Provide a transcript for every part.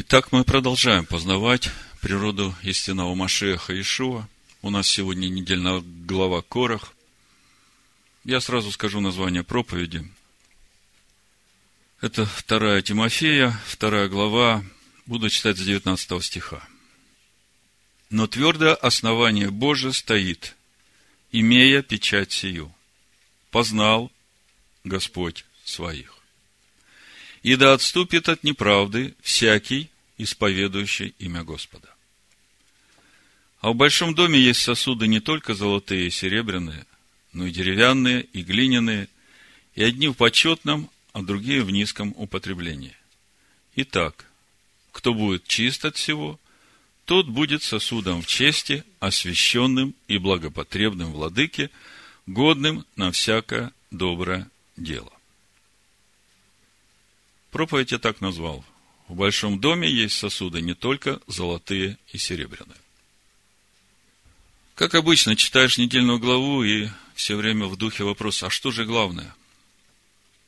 Итак, мы продолжаем познавать природу истинного Машеха Ишуа. У нас сегодня недельная глава Корах. Я сразу скажу название проповеди. Это вторая Тимофея, вторая глава. Буду читать с 19 стиха. Но твердое основание Божие стоит, имея печать сию. Познал Господь своих и да отступит от неправды всякий, исповедующий имя Господа. А в большом доме есть сосуды не только золотые и серебряные, но и деревянные, и глиняные, и одни в почетном, а другие в низком употреблении. Итак, кто будет чист от всего, тот будет сосудом в чести, освященным и благопотребным владыке, годным на всякое доброе дело. Проповедь я так назвал. В большом доме есть сосуды не только золотые и серебряные. Как обычно, читаешь недельную главу и все время в духе вопрос, а что же главное?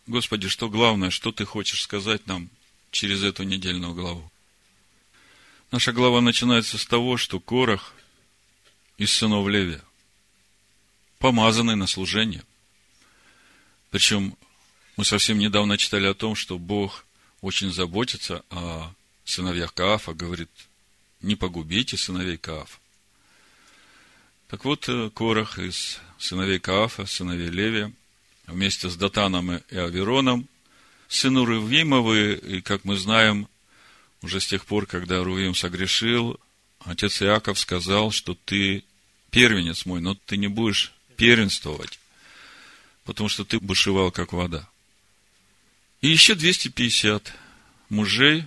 Господи, что главное, что ты хочешь сказать нам через эту недельную главу? Наша глава начинается с того, что Корах из сынов Левия, помазанный на служение. Причем мы совсем недавно читали о том, что Бог очень заботится о сыновьях Каафа, говорит, не погубите сыновей Каафа. Так вот, э, Корах из сыновей Каафа, сыновей Левия, вместе с Датаном и Авероном, сыну Рувимовы, и, как мы знаем, уже с тех пор, когда Рувим согрешил, отец Иаков сказал, что ты первенец мой, но ты не будешь первенствовать, потому что ты бушевал, как вода. И еще 250 мужей,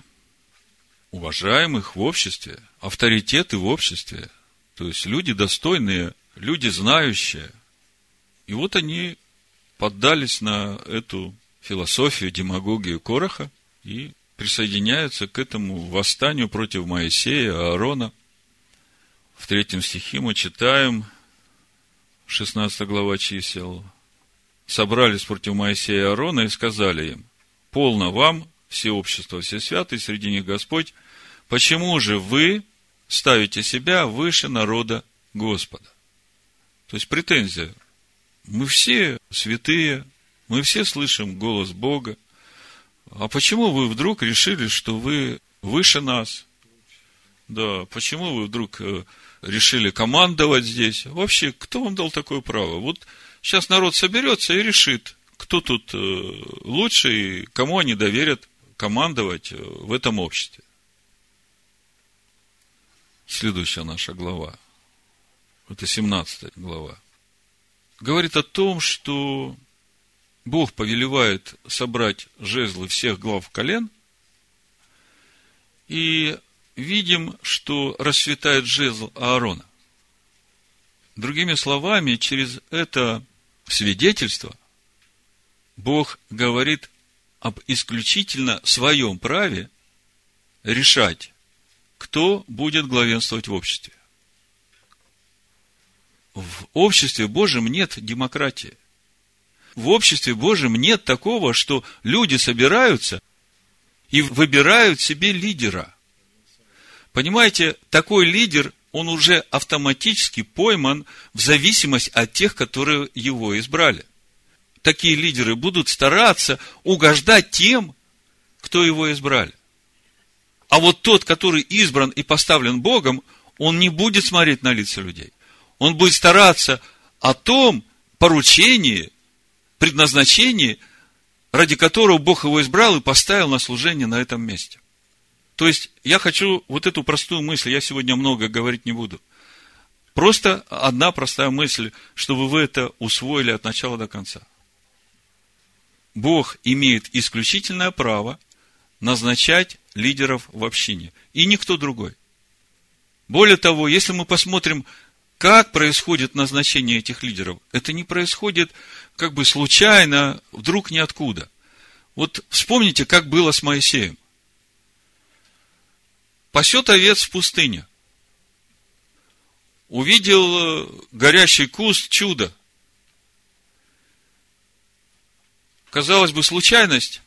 уважаемых в обществе, авторитеты в обществе, то есть люди достойные, люди знающие. И вот они поддались на эту философию, демагогию Короха и присоединяются к этому восстанию против Моисея, Аарона. В третьем стихе мы читаем, 16 глава чисел, собрались против Моисея и Аарона и сказали им, полно вам, все общество, все святые, среди них Господь, почему же вы ставите себя выше народа Господа? То есть претензия. Мы все святые, мы все слышим голос Бога. А почему вы вдруг решили, что вы выше нас? Да, почему вы вдруг э, решили командовать здесь? Вообще, кто вам дал такое право? Вот сейчас народ соберется и решит, кто тут э, лучше и кому они доверят командовать э, в этом обществе. Следующая наша глава, это 17 глава, говорит о том, что Бог повелевает собрать жезлы всех глав колен, и видим, что расцветает жезл Аарона. Другими словами, через это свидетельство Бог говорит об исключительно своем праве решать, кто будет главенствовать в обществе. В обществе Божьем нет демократии. В обществе Божьем нет такого, что люди собираются и выбирают себе лидера. Понимаете, такой лидер, он уже автоматически пойман в зависимость от тех, которые его избрали такие лидеры будут стараться угождать тем, кто его избрали. А вот тот, который избран и поставлен Богом, он не будет смотреть на лица людей. Он будет стараться о том поручении, предназначении, ради которого Бог его избрал и поставил на служение на этом месте. То есть, я хочу вот эту простую мысль, я сегодня много говорить не буду. Просто одна простая мысль, чтобы вы это усвоили от начала до конца – Бог имеет исключительное право назначать лидеров в общине. И никто другой. Более того, если мы посмотрим, как происходит назначение этих лидеров, это не происходит как бы случайно, вдруг ниоткуда. Вот вспомните, как было с Моисеем. Пасет овец в пустыне. Увидел э, горящий куст, чудо – Казалось бы, случайность.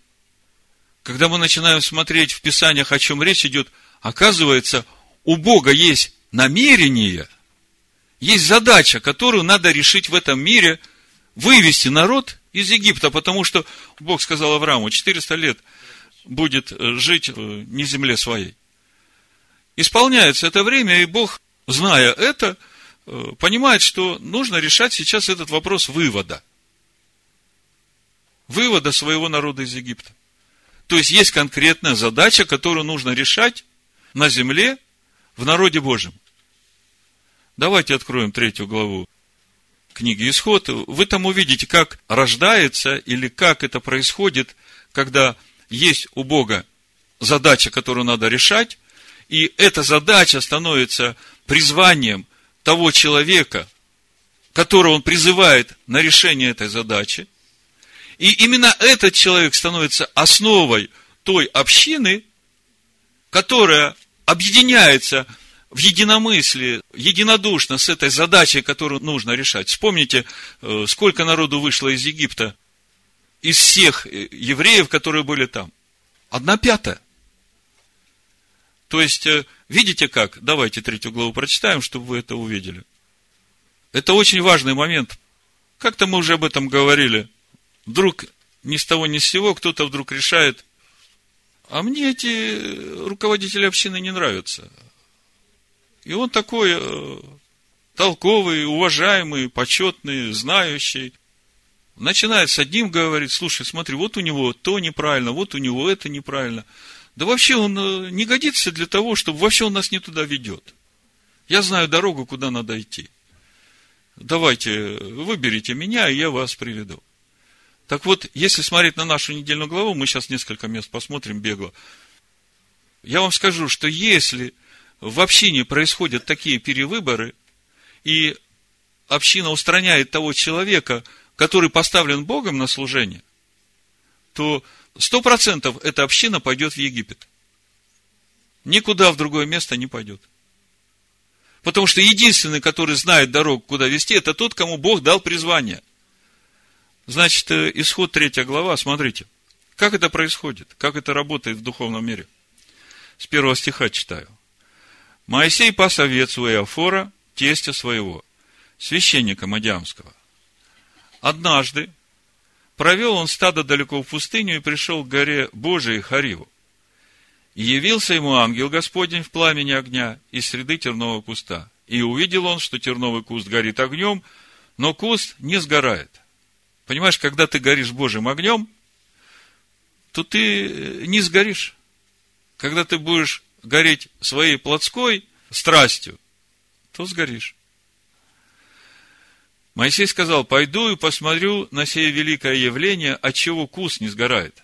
когда мы начинаем смотреть в Писаниях, о чем речь идет, оказывается, у Бога есть намерение, есть задача, которую надо решить в этом мире, вывести народ из Египта, потому что Бог сказал Аврааму, 400 лет будет э, жить не земле своей. Исполняется это время, и Бог, зная это, э, понимает, что нужно решать сейчас этот вопрос вывода. Вывода своего народа из Египта. То есть есть конкретная задача, которую нужно решать на земле в народе Божьем. Давайте откроем третью главу книги Исход. Вы там увидите, как рождается или как это происходит, когда есть у Бога задача, которую надо решать, и эта задача становится призванием того человека, которого он призывает на решение этой задачи – и именно этот человек становится основой той общины, которая объединяется в единомыслии, единодушно с этой задачей, которую нужно решать. Вспомните, э, сколько народу вышло из Египта, из всех э, евреев, которые были там. Одна пятая. То есть, э, видите как? Давайте третью главу прочитаем, чтобы вы это увидели. Это очень важный момент. Как-то мы уже об этом говорили вдруг ни с того ни с сего кто-то вдруг решает, а мне эти руководители общины не нравятся. И он такой э, толковый, уважаемый, почетный, знающий. Начинает с одним говорить, слушай, смотри, вот у него то неправильно, вот у него это неправильно. Да вообще он э, не годится для того, чтобы вообще он нас не туда ведет. Я знаю дорогу, куда надо идти. Давайте, выберите меня, и я вас приведу. Так вот, если смотреть на нашу недельную главу, мы сейчас несколько мест посмотрим бегло. Я вам скажу, что если в общине происходят такие перевыборы, и община устраняет того человека, который поставлен Богом на служение, то сто процентов эта община пойдет в Египет. Никуда в другое место не пойдет. Потому что единственный, который знает дорогу, куда вести, это тот, кому Бог дал призвание. Значит, э, исход третья глава, смотрите, как это происходит, как это работает в духовном мире. С первого стиха читаю. Моисей пас овец у Иофора, тестя своего, священника Мадиамского. Однажды провел он стадо далеко в пустыню и пришел к горе Божией Хариву. И явился ему ангел Господень в пламени огня из среды тернового куста. И увидел он, что терновый куст горит огнем, но куст не сгорает – Понимаешь, когда ты горишь Божьим огнем, то ты э, не сгоришь. Когда ты будешь гореть своей плотской страстью, то сгоришь. Моисей сказал, пойду и посмотрю на сие великое явление, от чего кус не сгорает.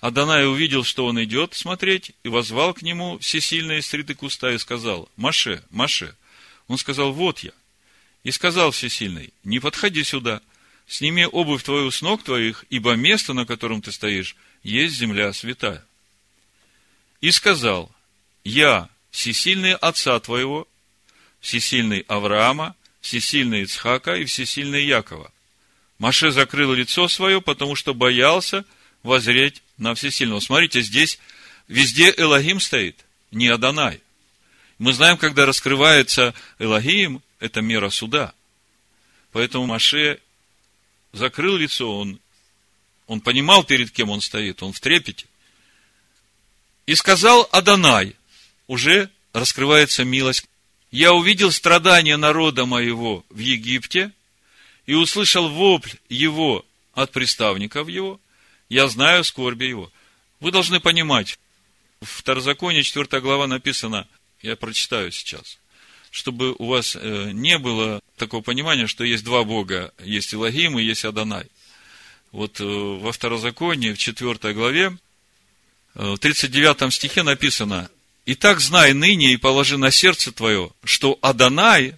Адонай увидел, что он идет смотреть, и возвал к нему всесильные среды куста и сказал, Маше, Маше. Он сказал, вот я. И сказал всесильный, не подходи сюда – сними обувь твою с ног твоих, ибо место, на котором ты стоишь, есть земля святая. И сказал, я всесильный отца твоего, всесильный Авраама, всесильный Ицхака и всесильный Якова. Маше закрыл лицо свое, потому что боялся возреть на всесильного. Смотрите, здесь везде Элогим стоит, не Адонай. Мы знаем, когда раскрывается Элогим, это мера суда. Поэтому Маше закрыл лицо, он, он понимал, перед кем он стоит, он в трепете. И сказал Адонай, уже раскрывается милость. Я увидел страдания народа моего в Египте и услышал вопль его от приставников его. Я знаю скорби его. Вы должны понимать, в Второзаконии 4 глава написано, я прочитаю сейчас – чтобы у вас э, не было такого понимания, что есть два Бога, есть Илогим и есть Адонай. Вот э, во Второзаконии, в 4 главе, э, в 39 стихе написано, «Итак, знай ныне и положи на сердце твое, что Адонай,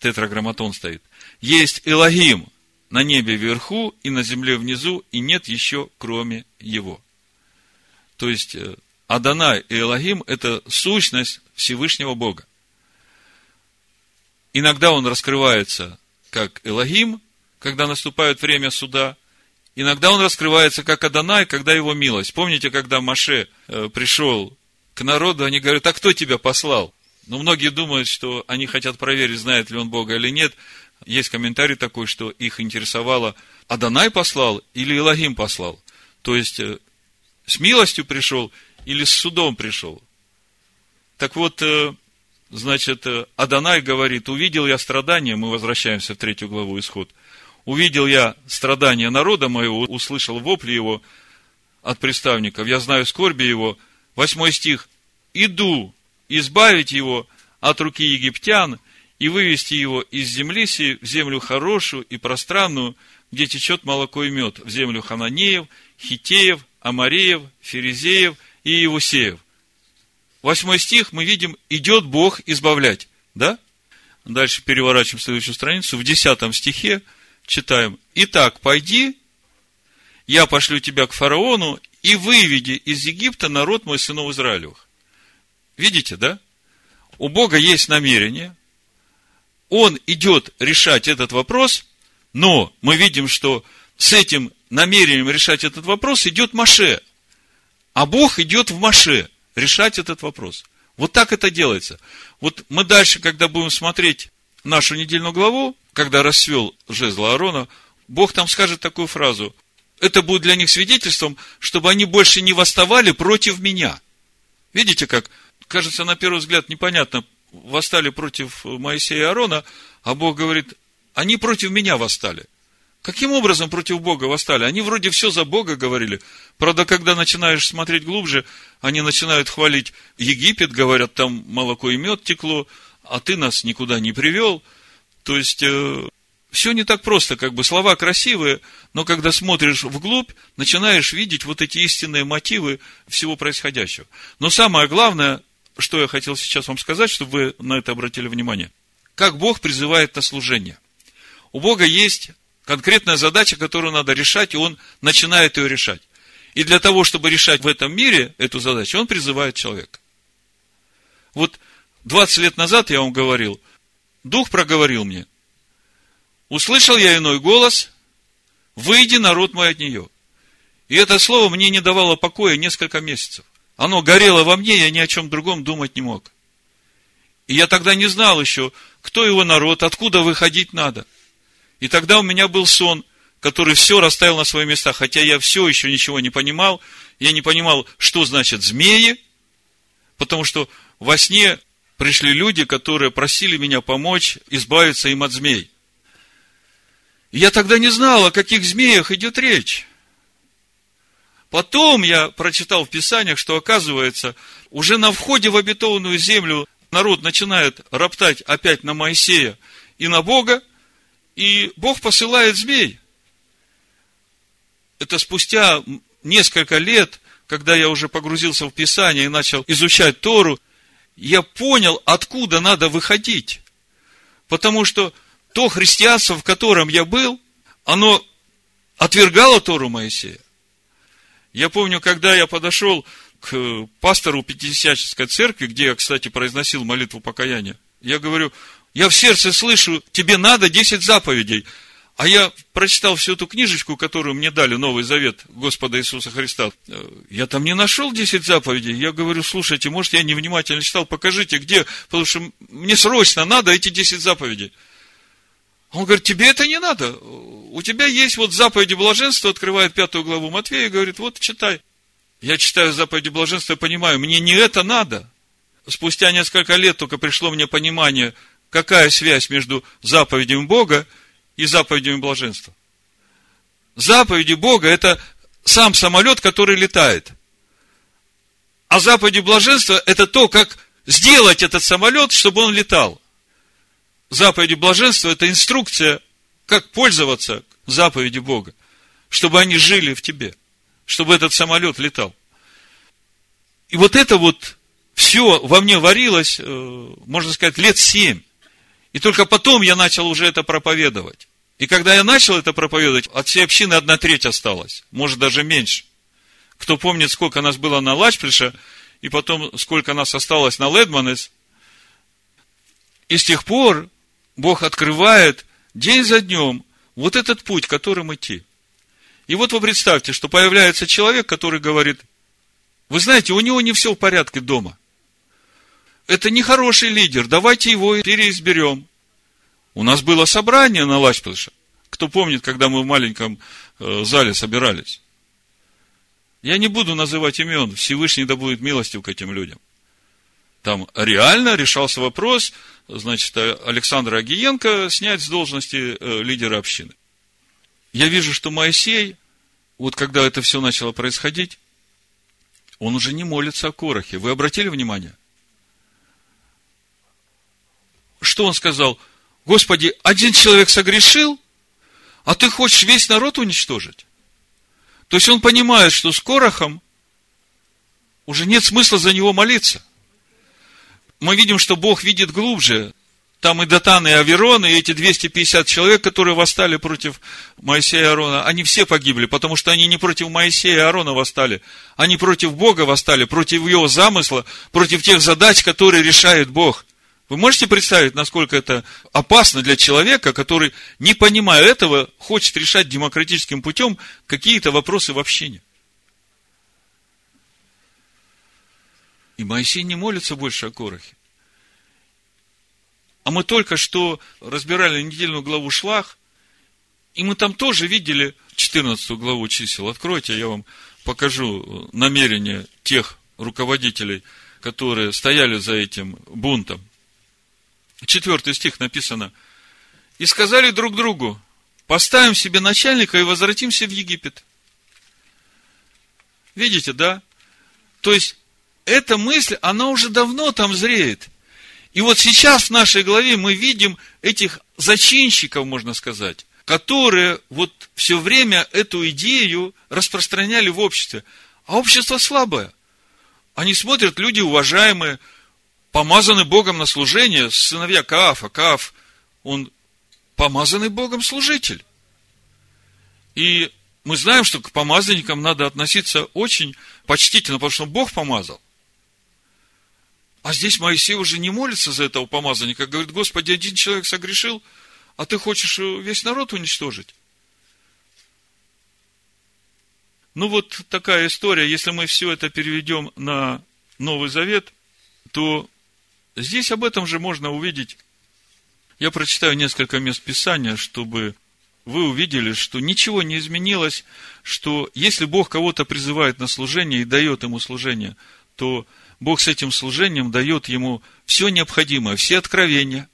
тетраграмматон стоит, есть Элогим на небе вверху и на земле внизу, и нет еще кроме его». То есть, Адонай и Элогим – это сущность Всевышнего Бога. Иногда он раскрывается как Элогим, когда наступает время суда, Иногда он раскрывается как Адонай, когда его милость. Помните, когда Маше э, пришел к народу, они говорят, а кто тебя послал? Но многие думают, что они хотят проверить, знает ли он Бога или нет. Есть комментарий такой, что их интересовало, Адонай послал или Илогим послал. То есть, э, с милостью пришел или с судом пришел. Так вот, э, Значит, э, Адонай говорит, увидел я страдания, мы возвращаемся в третью главу Исход, увидел я страдания народа моего, услышал вопли его от представников, я знаю скорби его. Восьмой стих. Иду избавить его от руки египтян и вывести его из земли си, в землю хорошую и пространную, где течет молоко и мед, в землю хананеев, хитеев, амареев, ферезеев и иевусеев – Восьмой стих, мы видим, идет Бог избавлять. Да? Дальше переворачиваем следующую страницу. В 10 стихе читаем. Итак, пойди, я пошлю тебя к фараону и выведи из Египта народ мой сынов Израилевых. Видите, да? У Бога есть намерение. Он идет решать этот вопрос, но мы видим, что с этим намерением решать этот вопрос идет Маше. А Бог идет в Маше – решать этот вопрос. Вот так это делается. Вот мы дальше, когда будем смотреть нашу недельную главу, когда расцвел жезл Аарона, Бог там скажет такую фразу. Это будет для них свидетельством, чтобы они больше не восставали против меня. Видите, как, кажется, на первый взгляд непонятно, восстали против Моисея и Аарона, а Бог говорит, они против меня восстали. Каким образом против Бога восстали? Они вроде все за Бога говорили. Правда, когда начинаешь смотреть глубже, они начинают хвалить Египет, говорят, там молоко и мед текло, а ты нас никуда не привел. То есть, э, все не так просто, как бы слова красивые, но когда смотришь вглубь, начинаешь видеть вот эти истинные мотивы всего происходящего. Но самое главное, что я хотел сейчас вам сказать, чтобы вы на это обратили внимание. Как Бог призывает на служение. У Бога есть конкретная задача, которую надо решать, и он начинает ее решать. И для того, чтобы решать в этом мире эту задачу, он призывает человека. Вот 20 лет назад я вам говорил, Дух проговорил мне, услышал я иной голос, выйди, народ мой, от нее. И это слово мне не давало покоя несколько месяцев. Оно горело во мне, я ни о чем другом думать не мог. И я тогда не знал еще, кто его народ, откуда выходить надо – и тогда у меня был сон, который все расставил на свои места, хотя я все еще ничего не понимал. Я не понимал, что значит змеи, потому что во сне пришли люди, которые просили меня помочь избавиться им от змей. И я тогда не знал, о каких змеях идет речь. Потом я прочитал в Писаниях, что оказывается, уже на входе в обетованную землю народ начинает роптать опять на Моисея и на Бога, и Бог посылает змей. Это спустя несколько лет, когда я уже погрузился в Писание и начал изучать Тору, я понял, откуда надо выходить. Потому что то христианство, в котором я был, оно отвергало Тору Моисея. Я помню, когда я подошел к пастору Пятидесятнической церкви, где я, кстати, произносил молитву покаяния, я говорю, я в сердце слышу, тебе надо 10 заповедей. А я прочитал всю эту книжечку, которую мне дали, Новый Завет Господа Иисуса Христа. Э, я там не нашел 10 заповедей. Я говорю, слушайте, может, я невнимательно читал, покажите, где, потому что мне срочно надо эти 10 заповедей. Он говорит, тебе это не надо. У тебя есть вот заповеди блаженства, открывает пятую главу Матвея и говорит, вот читай. Я читаю заповеди блаженства и понимаю, мне не это надо. Спустя несколько лет только пришло мне понимание – какая связь между заповедями Бога и заповедями блаженства. Заповеди Бога – это сам самолет, который летает. А заповеди блаженства – это то, как сделать этот самолет, чтобы он летал. Заповеди блаженства – это инструкция, как пользоваться заповеди Бога, чтобы они жили в тебе, чтобы этот самолет летал. И вот это вот все во мне варилось, э, можно сказать, лет семь. И только потом я начал уже это проповедовать. И когда я начал это проповедовать, от всей общины одна треть осталась, может даже меньше. Кто помнит, сколько нас было на Лачприше, и потом сколько нас осталось на Ледманес. И с тех пор Бог открывает день за днем вот этот путь, которым идти. И вот вы представьте, что появляется человек, который говорит, вы знаете, у него не все в порядке дома. Это нехороший лидер, давайте его переизберем. У нас было собрание на Лачплыше. Кто помнит, когда мы в маленьком э, зале собирались? Я не буду называть имен, Всевышний да будет милостив к этим людям. Там реально решался вопрос, значит, Александра Агиенко снять с должности э, лидера общины. Я вижу, что Моисей, вот когда это все начало происходить, он уже не молится о Корохе. Вы обратили внимание? Что он сказал? Господи, один человек согрешил, а ты хочешь весь народ уничтожить? То есть он понимает, что с Корохом уже нет смысла за него молиться. Мы видим, что Бог видит глубже. Там и Датан, и Аверон, и эти 250 человек, которые восстали против Моисея и Аарона, они все погибли, потому что они не против Моисея и Аарона восстали, они против Бога восстали, против его замысла, против тех задач, которые решает Бог. Вы можете представить, насколько это опасно для человека, который, не понимая этого, хочет решать демократическим путем какие-то вопросы в общине? И Моисей не молится больше о Корохе. А мы только что разбирали недельную главу Шлах, и мы там тоже видели 14 главу чисел. Откройте, я вам покажу намерение тех руководителей, которые стояли за этим бунтом. Четвертый стих написано. И сказали друг другу, поставим себе начальника и возвратимся в Египет. Видите, да? То есть, эта мысль, она уже давно там зреет. И вот сейчас в нашей главе мы видим этих зачинщиков, можно сказать, которые вот все время эту идею распространяли в обществе. А общество слабое. Они смотрят, люди уважаемые, помазаны Богом на служение, сыновья Каафа. Кааф, он помазанный Богом служитель. И мы знаем, что к помазанникам надо относиться очень почтительно, потому что Бог помазал. А здесь Моисей уже не молится за этого помазанника, говорит, Господи, один человек согрешил, а ты хочешь весь народ уничтожить. Ну, вот такая история. Если мы все это переведем на Новый Завет, то здесь об этом же можно увидеть. Я прочитаю несколько мест Писания, чтобы вы увидели, что ничего не изменилось, что если Бог кого-то призывает на служение и дает ему служение, то Бог с этим служением дает ему все необходимое, все откровения,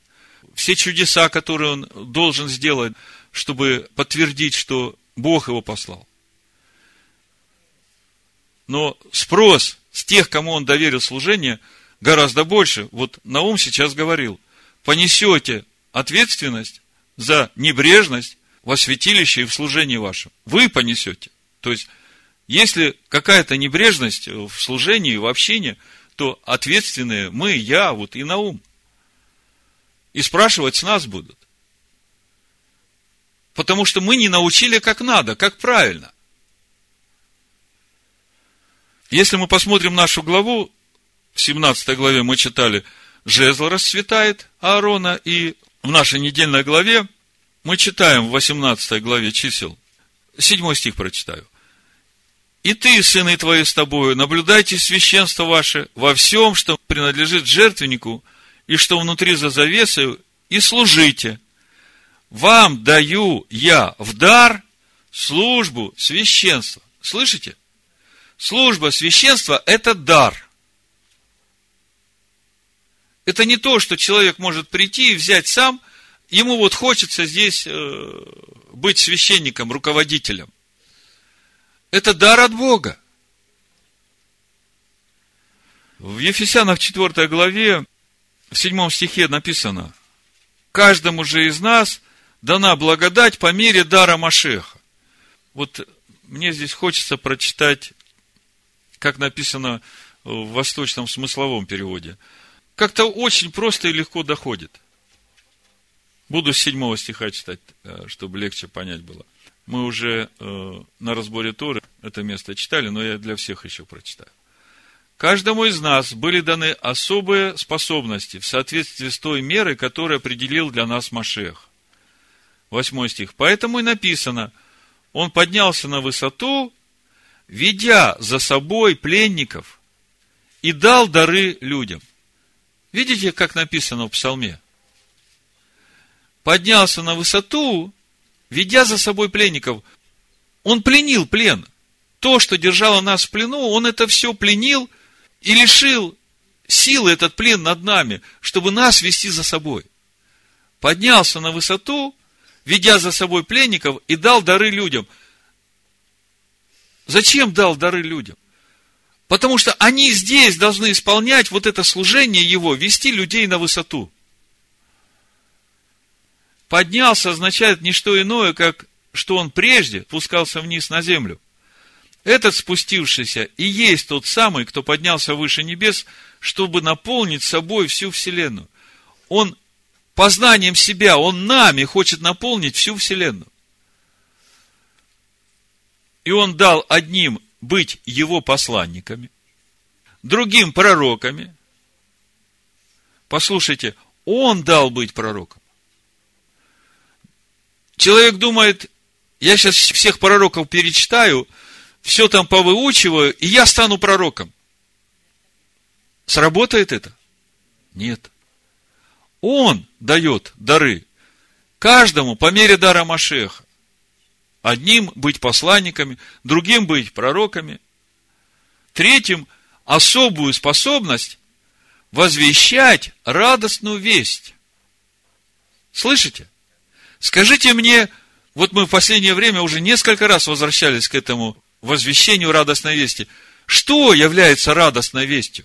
все чудеса, которые он должен сделать, чтобы подтвердить, что Бог его послал. Но спрос с тех, кому он доверил служение, гораздо больше. Вот Наум сейчас говорил, понесете ответственность за небрежность во святилище и в служении вашем. Вы понесете. То есть, если какая-то небрежность в служении, в общении – то ответственные мы, я, вот и Наум. И спрашивать с нас будут. Потому что мы не научили как надо, как правильно. Если мы посмотрим нашу главу, в 17 главе мы читали, жезл расцветает Аарона, и в нашей недельной главе мы читаем в 18 главе чисел, 7 стих прочитаю – и ты, сыны твои с тобою, наблюдайте священство ваше во всем, что принадлежит жертвеннику, и что внутри за завесой, и служите. Вам даю я в дар службу священства. Слышите? Служба священства – это дар. Это не то, что человек может прийти и взять сам, ему вот хочется здесь э, быть священником, руководителем. Это дар от Бога. В Ефесянах 4 главе, в 7 стихе написано, каждому же из нас дана благодать по мере дара Машеха. Вот мне здесь хочется прочитать, как написано в восточном смысловом переводе. Как-то очень просто и легко доходит. Буду с 7 стиха читать, э, чтобы легче понять было. Мы уже э, на разборе Торы это место читали, но я для всех еще прочитаю. Каждому из нас были даны особые способности в соответствии с той мерой, которую определил для нас Машех. Восьмой стих. Поэтому и написано, он поднялся на высоту, ведя за собой пленников и дал дары людям. Видите, как написано в псалме? Поднялся на высоту, ведя за собой пленников. Он пленил плен. То, что держало нас в плену, он это все пленил и лишил силы этот плен над нами, чтобы нас вести за собой. Поднялся на высоту, ведя за собой пленников, и дал дары людям. Зачем дал дары людям? Потому что они здесь должны исполнять вот это служение его, вести людей на высоту. Поднялся означает не что иное, как что он прежде спускался вниз на землю. Этот спустившийся и есть тот самый, кто поднялся выше небес, чтобы наполнить собой всю Вселенную. Он познанием себя, он нами хочет наполнить всю Вселенную. И он дал одним быть его посланниками, другим пророками. Послушайте, он дал быть пророком. Человек думает, я сейчас всех пророков перечитаю, все там повыучиваю, и я стану пророком. Сработает это? Нет. Он дает дары каждому по мере дара Машеха. Одним быть посланниками, другим быть пророками, третьим особую способность возвещать радостную весть. Слышите? Скажите мне, вот мы в последнее время уже несколько раз возвращались к этому возвещению радостной вести. Что является радостной вестью?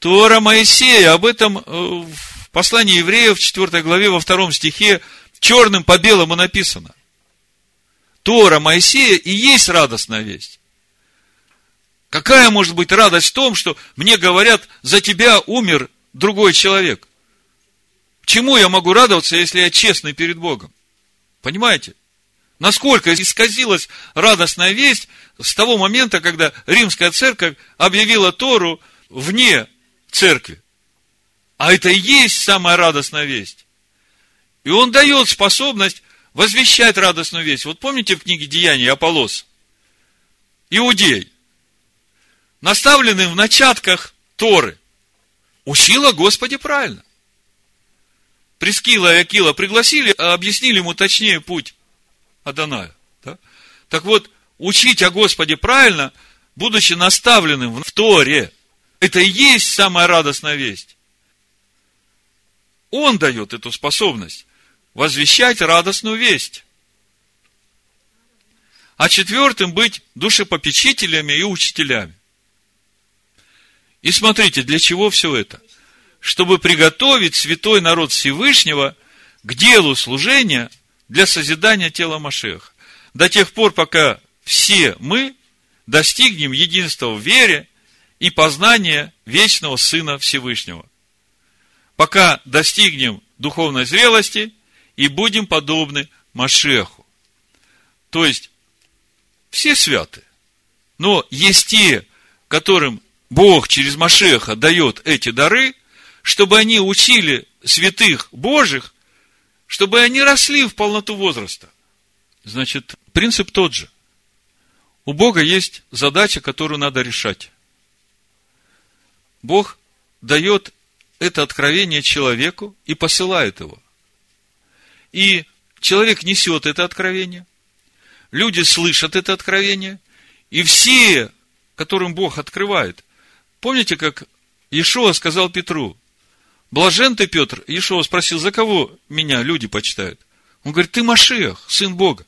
Тора Моисея. Об этом э, в послании евреев в 4 главе во втором стихе черным по белому написано. Тора Моисея и есть радостная весть. Какая может быть радость в том, что мне говорят, за тебя умер другой человек? Чему я могу радоваться, если я честный перед Богом? Понимаете? Насколько исказилась радостная весть с того момента, когда римская церковь объявила Тору вне церкви. А это и есть самая радостная весть. И он дает способность возвещать радостную весть. Вот помните в книге Деяний Аполос? Иудей, наставленный в начатках Торы, учил о Господе правильно. Прескила и Акила пригласили, а объяснили ему точнее путь Аданая. Да? Так вот, учить о Господе правильно, будучи наставленным в Торе, это и есть самая радостная весть. Он дает эту способность возвещать радостную весть. А четвертым быть душепопечителями и учителями. И смотрите, для чего все это? Чтобы приготовить святой народ Всевышнего к делу служения для созидания тела Машеха. До тех пор, пока все мы достигнем единства в вере и познания вечного Сына Всевышнего. Пока достигнем духовной зрелости и будем подобны Машеху. То есть, все святы. Но есть те, которым Бог через Машеха дает эти дары, чтобы они учили святых Божьих чтобы они росли в полноту возраста. Значит, принцип тот же. У Бога есть задача, которую надо решать. Бог дает это откровение человеку и посылает его. И человек несет это откровение, люди слышат это откровение, и все, которым Бог открывает. Помните, как Иешуа сказал Петру, Блажен ты, Петр, Иешуа спросил, за кого меня люди почитают? Он говорит, ты Машех, сын Бога.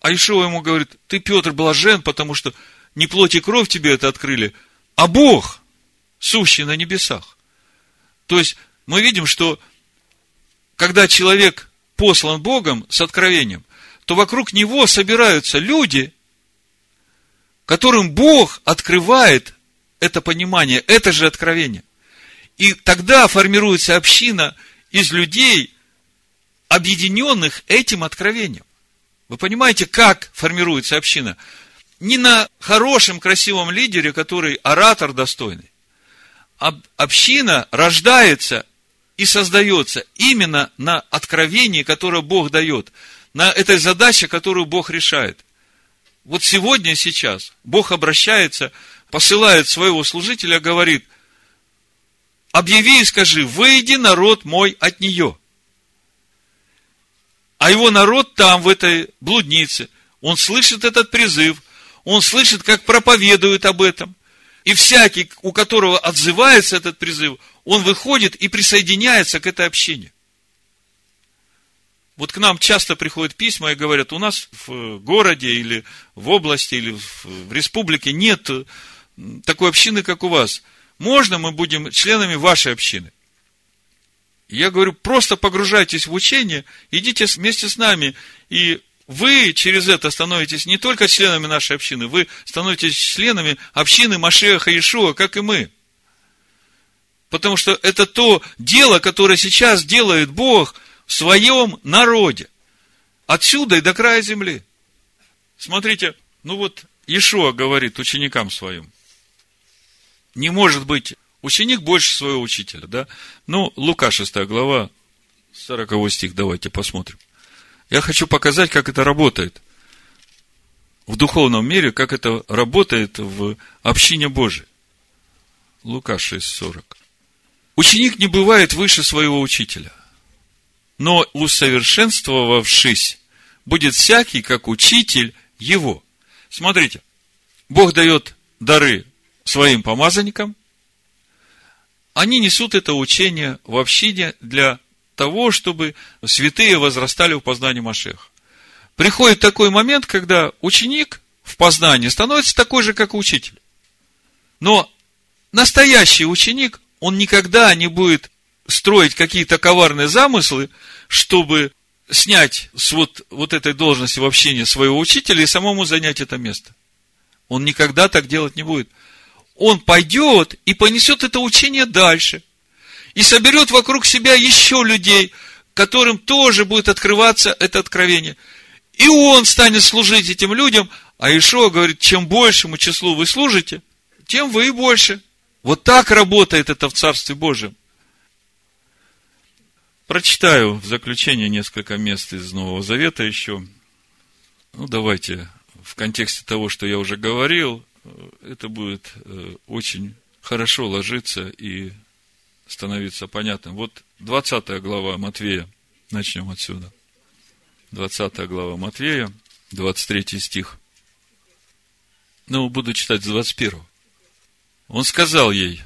А Ишуа ему говорит, ты, Петр, блажен, потому что не плоть и кровь тебе это открыли, а Бог, сущий на небесах. То есть, мы видим, что когда человек послан Богом с откровением, то вокруг него собираются люди, которым Бог открывает это понимание, это же откровение. И тогда формируется община из людей, объединенных этим откровением. Вы понимаете, как формируется община? Не на хорошем, красивом лидере, который оратор достойный. А община рождается и создается именно на откровении, которое Бог дает. на этой задаче, которую Бог решает. Вот сегодня, сейчас, Бог обращается, посылает своего служителя, говорит, объяви и скажи, выйди, народ мой, от нее. А его народ там, в этой блуднице, он слышит этот призыв, он слышит, как проповедуют об этом. И всякий, у которого отзывается этот призыв, он выходит и присоединяется к этой общине. Вот к нам часто приходят письма и говорят, у нас в городе или в области или в республике нет такой общины, как у вас. Можно мы будем членами вашей общины? Я говорю, просто погружайтесь в учение, идите вместе с нами, и вы через это становитесь не только членами нашей общины, вы становитесь членами общины Машеха Иешуа, как и мы. Потому что это то дело, которое сейчас делает Бог в своем народе. Отсюда и до края земли. Смотрите, ну вот Иешуа говорит ученикам своим. Не может быть Ученик больше своего учителя, да? Ну, Лука 6 глава, 40 стих, давайте посмотрим. Я хочу показать, как это работает в духовном мире, как это работает в общине Божией. Лука 6,40. Ученик не бывает выше своего учителя, но усовершенствовавшись, будет всякий, как учитель его. Смотрите, Бог дает дары своим помазанникам, они несут это учение в общине для того, чтобы святые возрастали в познании Машеха. Приходит такой момент, когда ученик в познании становится такой же, как учитель. Но настоящий ученик, он никогда не будет строить какие-то коварные замыслы, чтобы снять с вот, вот этой должности в общении своего учителя и самому занять это место. Он никогда так делать не будет он пойдет и понесет это учение дальше. И соберет вокруг себя еще людей, которым тоже будет открываться это откровение. И он станет служить этим людям, а Ишуа говорит, чем большему числу вы служите, тем вы и больше. Вот так работает это в Царстве Божьем. Прочитаю в заключение несколько мест из Нового Завета еще. Ну, давайте в контексте того, что я уже говорил, это будет э, очень хорошо ложиться и становиться понятным. Вот 20 глава Матвея, начнем отсюда. 20 глава Матвея, 23 стих. Ну, буду читать с 21. Он сказал ей,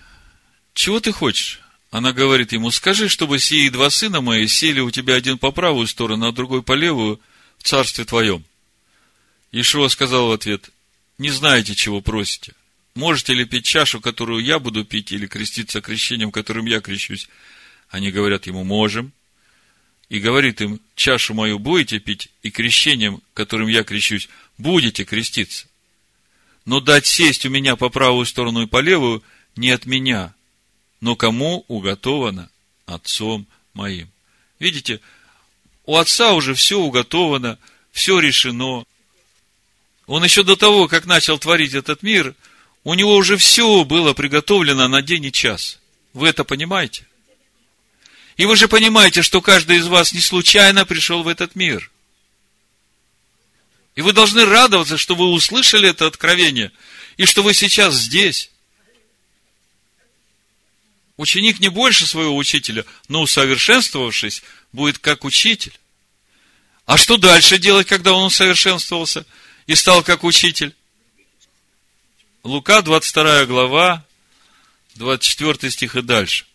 чего ты хочешь? Она говорит ему, скажи, чтобы сии два сына мои сели у тебя один по правую сторону, а другой по левую в царстве твоем. Ишуа сказал в ответ, не знаете, чего просите. Можете ли пить чашу, которую я буду пить, или креститься крещением, которым я крещусь? Они говорят ему, можем. И говорит им, чашу мою будете пить, и крещением, которым я крещусь, будете креститься. Но дать сесть у меня по правую сторону и по левую не от меня, но кому уготовано отцом моим. Видите, у отца уже все уготовано, все решено, он еще до того, как начал творить этот мир, у него уже все было приготовлено на день и час. Вы это понимаете? И вы же понимаете, что каждый из вас не случайно пришел в этот мир. И вы должны радоваться, что вы услышали это откровение, и что вы сейчас здесь. Ученик не больше своего учителя, но усовершенствовавшись, будет как учитель. А что дальше делать, когда он усовершенствовался – и стал как учитель. Лука, 22 глава, 24 стих и дальше.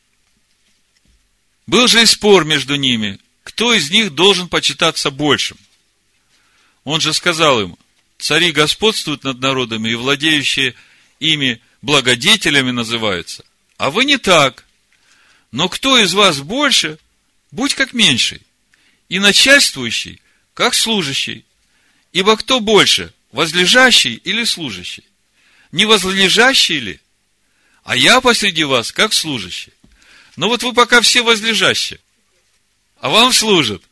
Был же и спор между ними, кто из них должен почитаться большим. Он же сказал им, цари господствуют над народами, и владеющие ими благодетелями называются. А вы не так. Но кто из вас больше, будь как меньший, и начальствующий, как служащий. Ибо кто больше, возлежащий или служащий? Не возлежащий ли? А я посреди вас, как служащий. Но вот вы пока все возлежащие, а вам служат.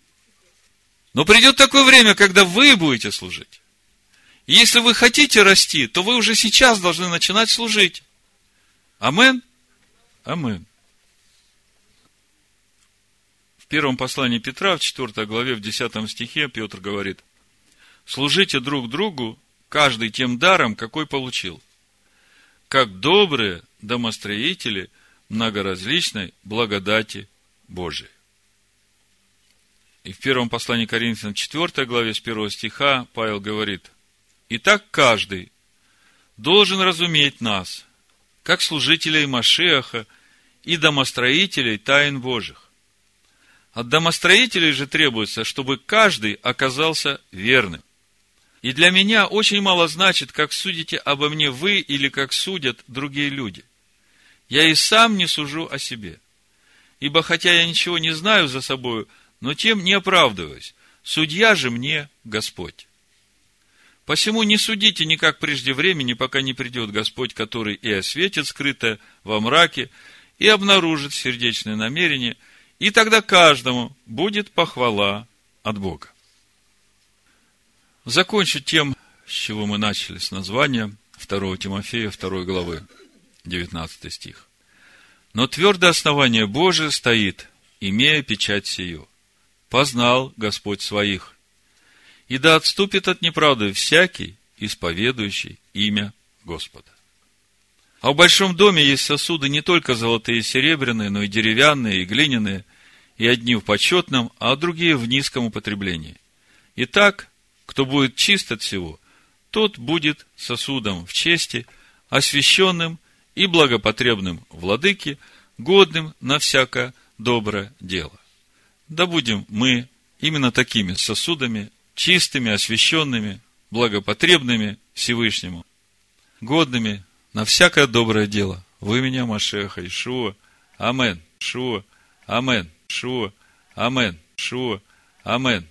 Но придет такое время, когда вы будете служить. И если вы хотите расти, то вы уже сейчас должны начинать служить. Амен? Амен. В первом послании Петра, в 4 главе, в 10 стихе, Петр говорит, «Служите друг другу, каждый тем даром, какой получил, как добрые домостроители многоразличной благодати Божией». И в первом послании Коринфянам, 4 главе, с 1 стиха, Павел говорит, «Итак, каждый должен разуметь нас, как служителей Машеха и домостроителей тайн Божьих. От домостроителей же требуется, чтобы каждый оказался верным. И для меня очень мало значит, как судите обо мне вы или как судят другие люди. Я и сам не сужу о себе. Ибо хотя я ничего не знаю за собою, но тем не оправдываюсь. Судья же мне Господь. Посему не судите никак прежде времени, пока не придет Господь, который и осветит скрытое во мраке, и обнаружит сердечное намерение, и тогда каждому будет похвала от Бога. Закончу тем, с чего мы начали, с названия 2 Тимофея 2 главы, 19 стих. Но твердое основание Божие стоит, имея печать сию. Познал Господь своих. И да отступит от неправды всякий, исповедующий имя Господа. А в большом доме есть сосуды не только золотые и серебряные, но и деревянные, и глиняные, и одни в почетном, а другие в низком употреблении. Итак, кто будет чист от всего, тот будет сосудом в чести, освященным и благопотребным владыке, годным на всякое доброе дело. Да будем мы именно такими сосудами, чистыми, освященными, благопотребными Всевышнему, годными на всякое доброе дело. Вы меня, Машеха, Ишуа. Амен. Шуа. Амен. Шуа. Амен. Шуа. Амен.